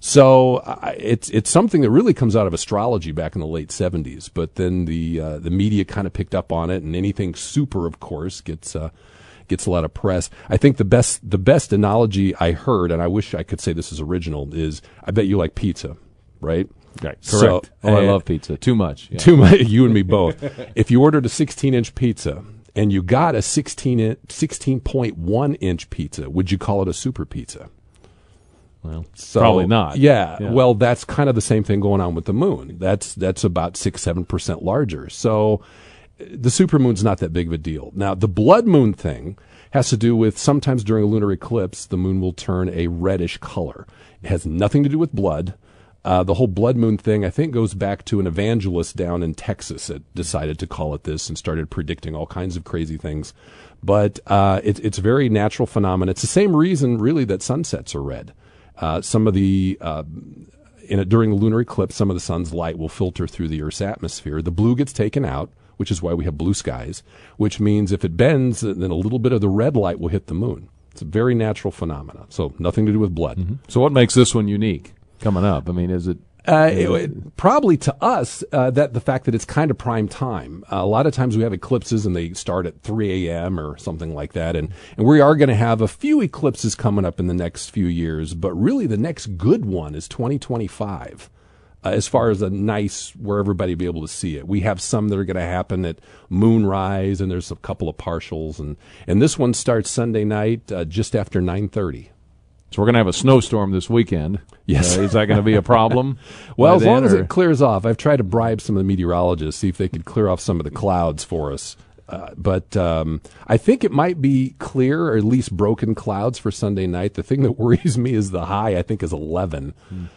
So I it's it's something that really comes out of astrology back in the late '70s. But then the uh, the media kind of picked up on it, and anything super, of course, gets. Uh, gets a lot of press. I think the best the best analogy I heard, and I wish I could say this is original, is I bet you like pizza, right? Right, So, correct. oh, I love pizza. Too much. Yeah. Too much. You and me both. if you ordered a 16 inch pizza and you got a 16 in, 16.1 inch pizza, would you call it a super pizza? Well, So, probably not. Yeah, Yeah. Well, that's kind of the same thing going on with the moon. That's that's about six seven percent larger. So the supermoon's not that big of a deal. Now the blood moon thing has to do with sometimes during a lunar eclipse the moon will turn a reddish color. It has nothing to do with blood. Uh, the whole blood moon thing, I think, goes back to an evangelist down in Texas that decided to call it this and started predicting all kinds of crazy things. But uh, it, it's a very natural phenomenon. It's the same reason, really, that sunsets are red. Uh, some of the uh, a, during the lunar eclipse, some of the sun's light will filter through the Earth's atmosphere. The blue gets taken out, which is why we have blue skies. Which means if it bends, then a little bit of the red light will hit the moon. It's a very natural phenomenon. So nothing to do with blood. So what makes this one unique coming up? I mean, is it? Uh, it- it- probably to us, uh, that the fact that it's kind of prime time. Uh, a lot of times we have eclipses and they start at 3 a.m. or something like that, and and we are going to have a few eclipses coming up in the next few years. But really, the next good one is 2025. Uh, as far as a nice where everybody be able to see it, we have some that are going to happen at moonrise, and there's a couple of partials, and and this one starts Sunday night uh, just after 9:30. So we're going to have a snowstorm this weekend. Yes. Uh, is that going to be a problem? Well, as long then, as it clears off, I've tried to bribe some of the meteorologists, see if they could clear off some of the clouds for us. Uh, but um, I think it might be clear, or at least broken clouds for Sunday night. The thing that worries me is the high. I think is eleven.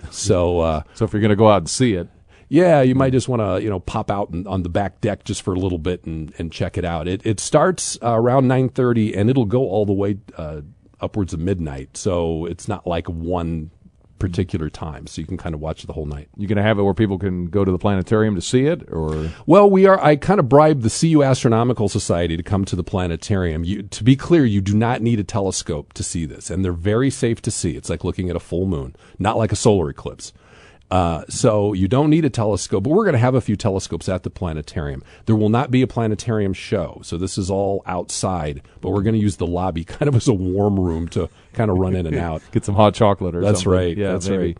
So uh, So if you're going to go out and see it, yeah, you might just want to you know pop out and, on the back deck just for a little bit and, and check it out. It it starts uh, around nine thirty and it'll go all the way uh, upwards of midnight. So it's not like one particular time, so you can kind of watch the whole night. You going to have it where people can go to the planetarium to see it, or Well, we are. I kind of bribed the CU Astronomical Society to come to the planetarium. You, to be clear, you do not need a telescope to see this, and they're very safe to see. It's like looking at a full moon, not like a solar eclipse. Uh, so you don't need a telescope, but we're going to have a few telescopes at the planetarium. There will not be a planetarium show, so this is all outside. But we're going to use the lobby kind of as a warm room to kind of run in and out. get some hot chocolate or That's something? right, Yeah, that's maybe. right.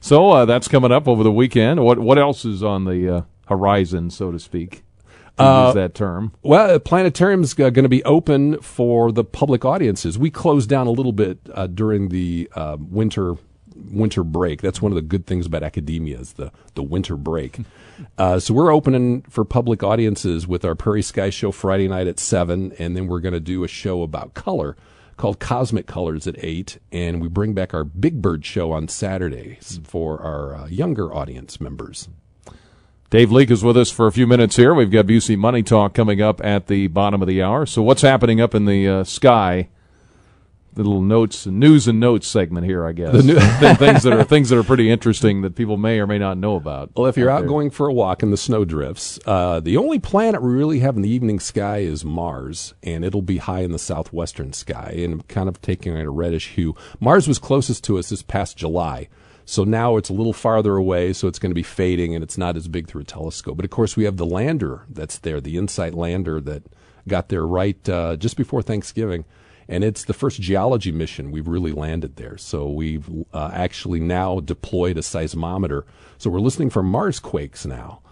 So uh, that's coming up over the weekend. What what else is on the uh, horizon, so to speak? Uh, use that term. Well, the planetarium's going to be open for the public audiences. We closed down a little bit uh, during the uh, winter winter break. That's one of the good things about academia is the the winter break. Uh, so we're opening for public audiences with our Prairie Sky Show Friday night at seven, and then we're going to do a show about color called Cosmic Colors at eight, and we bring back our Big Bird show on Saturdays for our uh, younger audience members. Dave Leake is with us for a few minutes here. We've got Busey Money Talk coming up at the bottom of the hour. So what's happening up in the uh, sky? The little notes, news and notes segment here, I guess. Th- things that are things that are pretty interesting that people may or may not know about. Well, if you're out there. going for a walk in the snow drifts, uh, the only planet we really have in the evening sky is Mars, and it'll be high in the southwestern sky and kind of taking on a reddish hue. Mars was closest to us this past July, so now it's a little farther away, so it's going to be fading and it's not as big through a telescope. But of course, we have the lander that's there, the InSight lander that got there right uh, just before Thanksgiving and it's the first geology mission we've really landed there. So we've uh, actually now deployed a seismometer. So we're listening for Mars quakes now.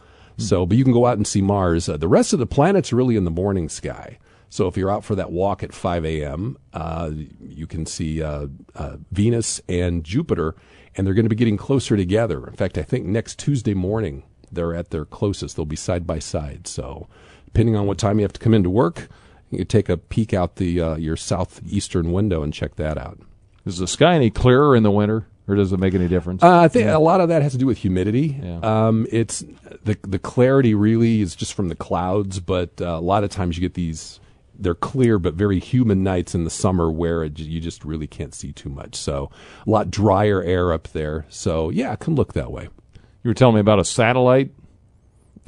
So, but you can go out and see Mars. Uh, the rest of the planets really in the morning sky. So if you're out for that walk at 5 a.m., uh, you can see uh, uh, Venus and Jupiter, and they're going to be getting closer together. In fact, I think next Tuesday morning they're at their closest. They'll be side by side. So, depending on what time you have to come into work, you take a peek out the uh, your southeastern window and check that out. Is the sky any clearer in the winter, or does it make any difference? Uh, I think a lot of that has to do with humidity. Yeah. Um, it's the the clarity really is just from the clouds, but uh, a lot of times you get these they're clear but very humid nights in the summer where it, you just really can't see too much. So a lot drier air up there. So yeah, it can look that way. you were telling me about a satellite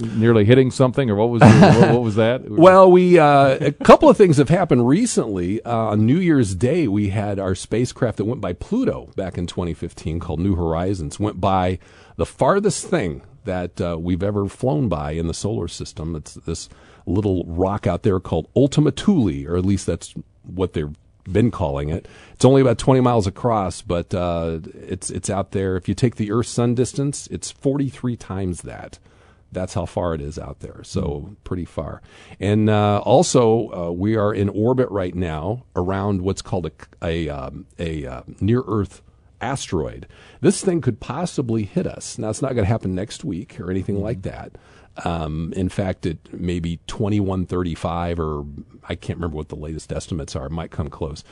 nearly hitting something, or what was what, what was that? Well, we uh, a couple of things have happened recently. Uh, on New Year's Day, we had our spacecraft that went by Pluto back in 2015, called New Horizons, went by the farthest thing that uh, we've ever flown by in the solar system. It's this little rock out there called Ultima Thule, or at least that's what they've been calling it. It's only about 20 miles across, but uh, it's it's out there. If you take the Earth Sun distance, it's 43 times that that's how far it is out there. So pretty far. And uh, also, uh, we are in orbit right now around what's called a a, um, a uh, near Earth asteroid. This thing could possibly hit us. Now, it's not going to happen next week or anything like that. Um, in fact, it may be 2135 or I can't remember what the latest estimates are. It might come close.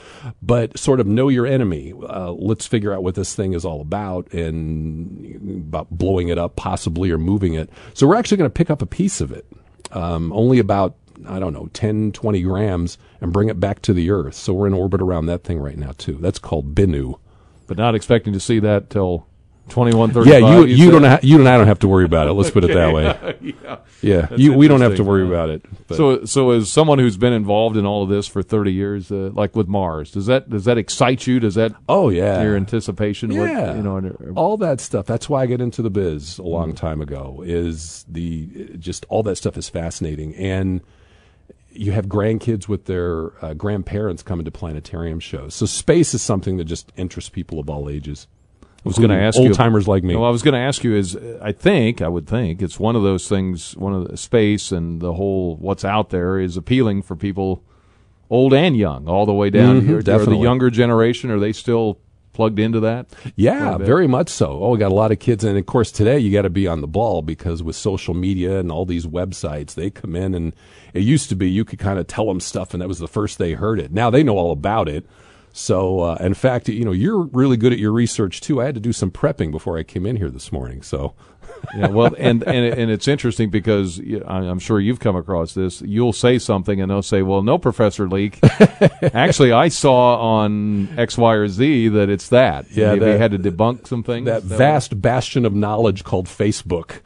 But sort of know your enemy. Uh, let's figure out what this thing is all about and about blowing it up possibly or moving it. So we're actually going to pick up a piece of it. Um, only about I don't know, 10, 20 grams and bring it back to the Earth. So we're in orbit around that thing right now, too. That's called Bennu. but not expecting to see that till twenty one thirty. Yeah, you you don't ha- you and I don't have to worry about it. Let's put it that way. yeah. Yeah, you, we don't have to worry about it. But So, so as someone who's been involved in all of this for thirty years, uh, like with Mars, does that does that excite you? Does that oh yeah, your anticipation? What, Yeah. you know, and- all that stuff. That's why I got into the biz a long time ago. Is the just all that stuff is fascinating, and you have grandkids with their uh, grandparents coming to planetarium shows. So space is something that just interests people of all ages. I was going to ask you old timers like me. No, I was going to ask you is I think I would think it's one of those things. One of the space and the whole what's out there is appealing for people, old and young, all the way down. Mhm, here. Are the younger generation are they still plugged into that? Yeah, Quite a bit. very much so. Oh, we got a lot of kids, and of course today you got to be on the ball because with social media and all these websites, they come in and it used to be you could kind of tell them stuff, and that was the first they heard it. Now they know all about it, So, uh, in fact, you know, you're really good at your research too. I had to do some prepping before I came in here this morning. So, yeah, well, and and and it's interesting because I- I'm sure you've come across this. You'll say something, and they'll say, "Well, no, Professor Leake. Actually, I saw on X, Y, or Z that it's that. Yeah, Maybe that- they had to debunk some things. that That vast bastion of knowledge called Facebook.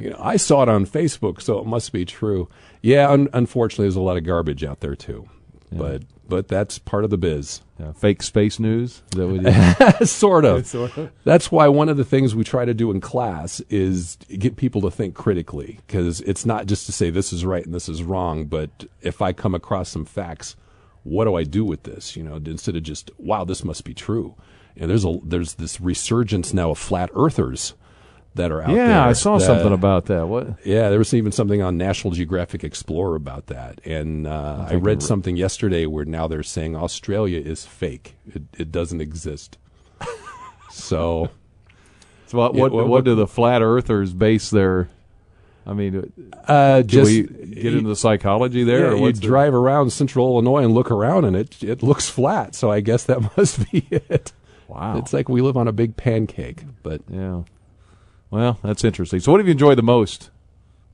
you know, I saw it on Facebook, so it must be true. Yeah, un- unfortunately, there's a lot of garbage out there too. But but that's part of the biz. Yeah, fake space news. Is that what you- sort of. Sort of. That's why one of the things we try to do in class is get people to think critically because it's not just to say this is right and this is wrong, but if I come across some facts, what do I do with this? You know, instead of just wow, this must be true. And there's a there's this resurgence now of flat earthers that are out there. yeah, I saw that- something about that. What? yeah, there was even something on National Geographic Explorer about that. And uh, I read something yesterday where now they're saying Australia is fake. It, it doesn't exist. so, So what? Yeah, What, what- what, do the flat earthers base their? I mean, uh, do just we get into the psychology there? yeah, you the- drive around Central Illinois and look around, and it it looks flat. So I guess that must be it. Wow. It's like we live on a big pancake. But Yeah. Well, that's interesting. So, what have you enjoyed the most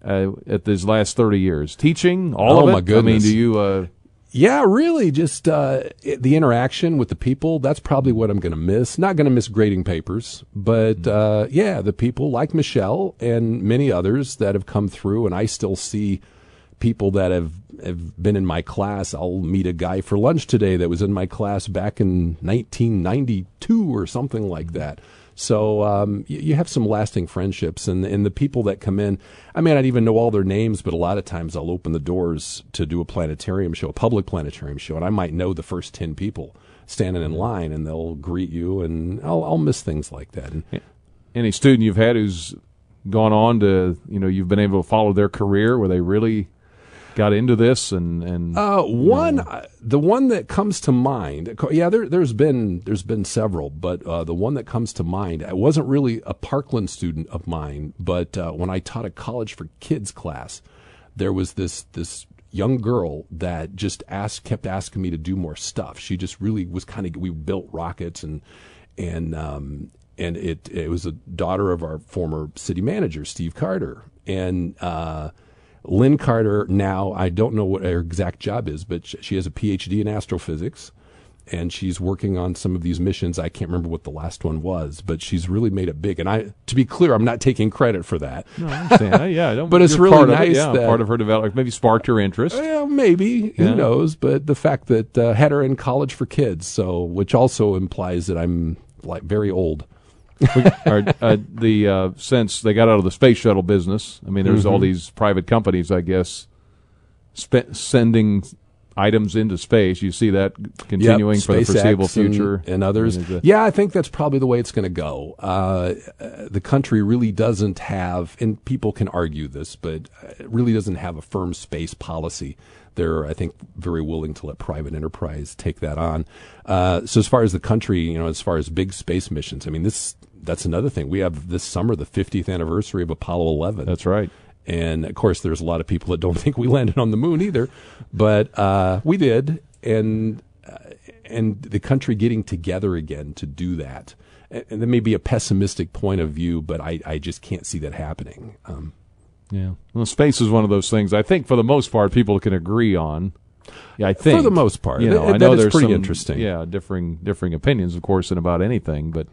uh, at these last thirty years? Teaching, all Oh, of it. my goodness! I mean, do you? Uh, Yeah, really, just uh, it- the interaction with the people. That's probably what I'm going to miss. Not going to miss grading papers, but uh, yeah, the people like Michelle and many others that have come through, and I still see people that have have been in my class. I'll meet a guy for lunch today that was in my class back in 1992 or something like that. So um, you, you have some lasting friendships, and and the people that come in. I may not even know all their names, but a lot of times I'll open the doors to do a planetarium show, a public planetarium show, and I might know the first ten people standing in line, and they'll greet you, and I'll I'll miss things like that. And any student you've had who's gone on to, you know, you've been able to follow their career where they really got into this and and Uh, one, uh, the one that comes to mind. Yeah, there, there's been there's been several, but uh, the one that comes to mind. I wasn't really a Parkland student of mine, but uh, when I taught a college for kids class, there was this this young girl that just asked, kept asking me to do more stuff. She just really was kind of. We built rockets and and um, and it it was a daughter of our former city manager Steve Carter and. Uh, Lynn Carter now, I don't know what her exact job is, but she has a PhD in astrophysics and she's working on some of these missions. I can't remember what the last one was, but she's really made it big. And I, to be clear, I'm not taking credit for that. No, I understand. yeah, I don't, But it's really part of it, nice yeah, that- part of her development, maybe sparked her interest. Well, maybe Yeah. who knows? But the fact that uh, had her in college for kids, so which also implies that I'm like very old. Or, uh, the uh, since they got out of the space shuttle business. I mean, there's all Mhm. these private companies, I guess, spe- sending items into space. You see that continuing Yep, for the foreseeable and- future, and, others. Mean, yeah, I think that's probably the way it's going to go. Uh, the country really doesn't have, and people can argue this, but it really doesn't have a firm space policy. They're, I think, very willing to let private enterprise take that on. Uh, so as far as the country, you know, as far as big space missions, I mean, this that's another thing. We have this summer the 50th anniversary of Apollo 11. That's right. And of course, there's a lot of people that don't think we landed on the moon either, but uh, we did, and uh, and the country getting together again to do that. And, and there may be a pessimistic point of view, but I, I just can't see that happening. Um, Yeah. Well, space is one of those things. I think for the most part, people can agree on. Yeah, I think for the most part. You know, That- I know that there's pretty some, interesting. Yeah, differing differing opinions, of course, in about anything. But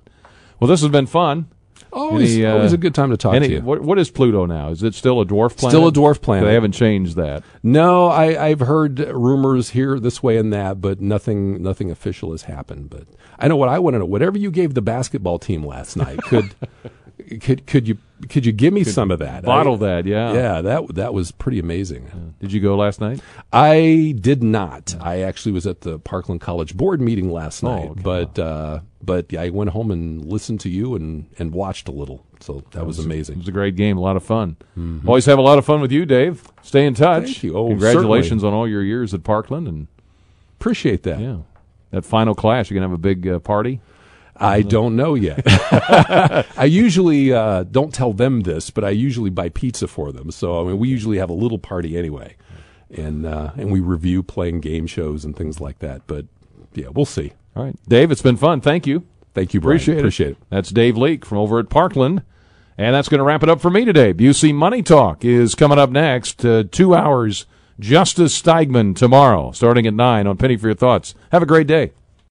well, this has been fun. Always- Any, uh, always a good time to talk any- to you. What, what is Pluto now? Is it still a dwarf planet? Still a dwarf planet. They haven't changed that. No, I, I've heard rumors here, this way and that, but nothing, nothing official has happened. But I know what I want to know. Whatever you gave the basketball team last night, could, could, could you, could you give me some of that? bottle I- that, yeah. yeah. That that was pretty amazing. Did you go last night? I did not. I actually was at the Parkland College board meeting last Oh, night, okay. but uh, but I went home and listened to you and and watched a little. So that, was, It amazing. It was a great game, a lot of fun. Always have a lot of fun with you, Dave. Stay in touch. Thank you. Oh, Congratulations on all your years at Parkland, and Appreciate that. yeah, that final class. You're gonna have a big uh, party. I don't know yet. I usually uh, don't tell them this, but I usually buy pizza for them. So I mean, we usually have a little party anyway, and uh, and we review playing game shows and things like that. But yeah, we'll see. All right, Dave, it's been fun. Thank you. Thank you, Brian. Appreciate it. Appreciate it. That's Dave Leake from over at Parkland. And that's going to wrap it up for me today. Busey Money Talk is coming up next. Uh, two hours. Justice Steigmann tomorrow, starting at 9 on Penny for Your Thoughts. Have a great day.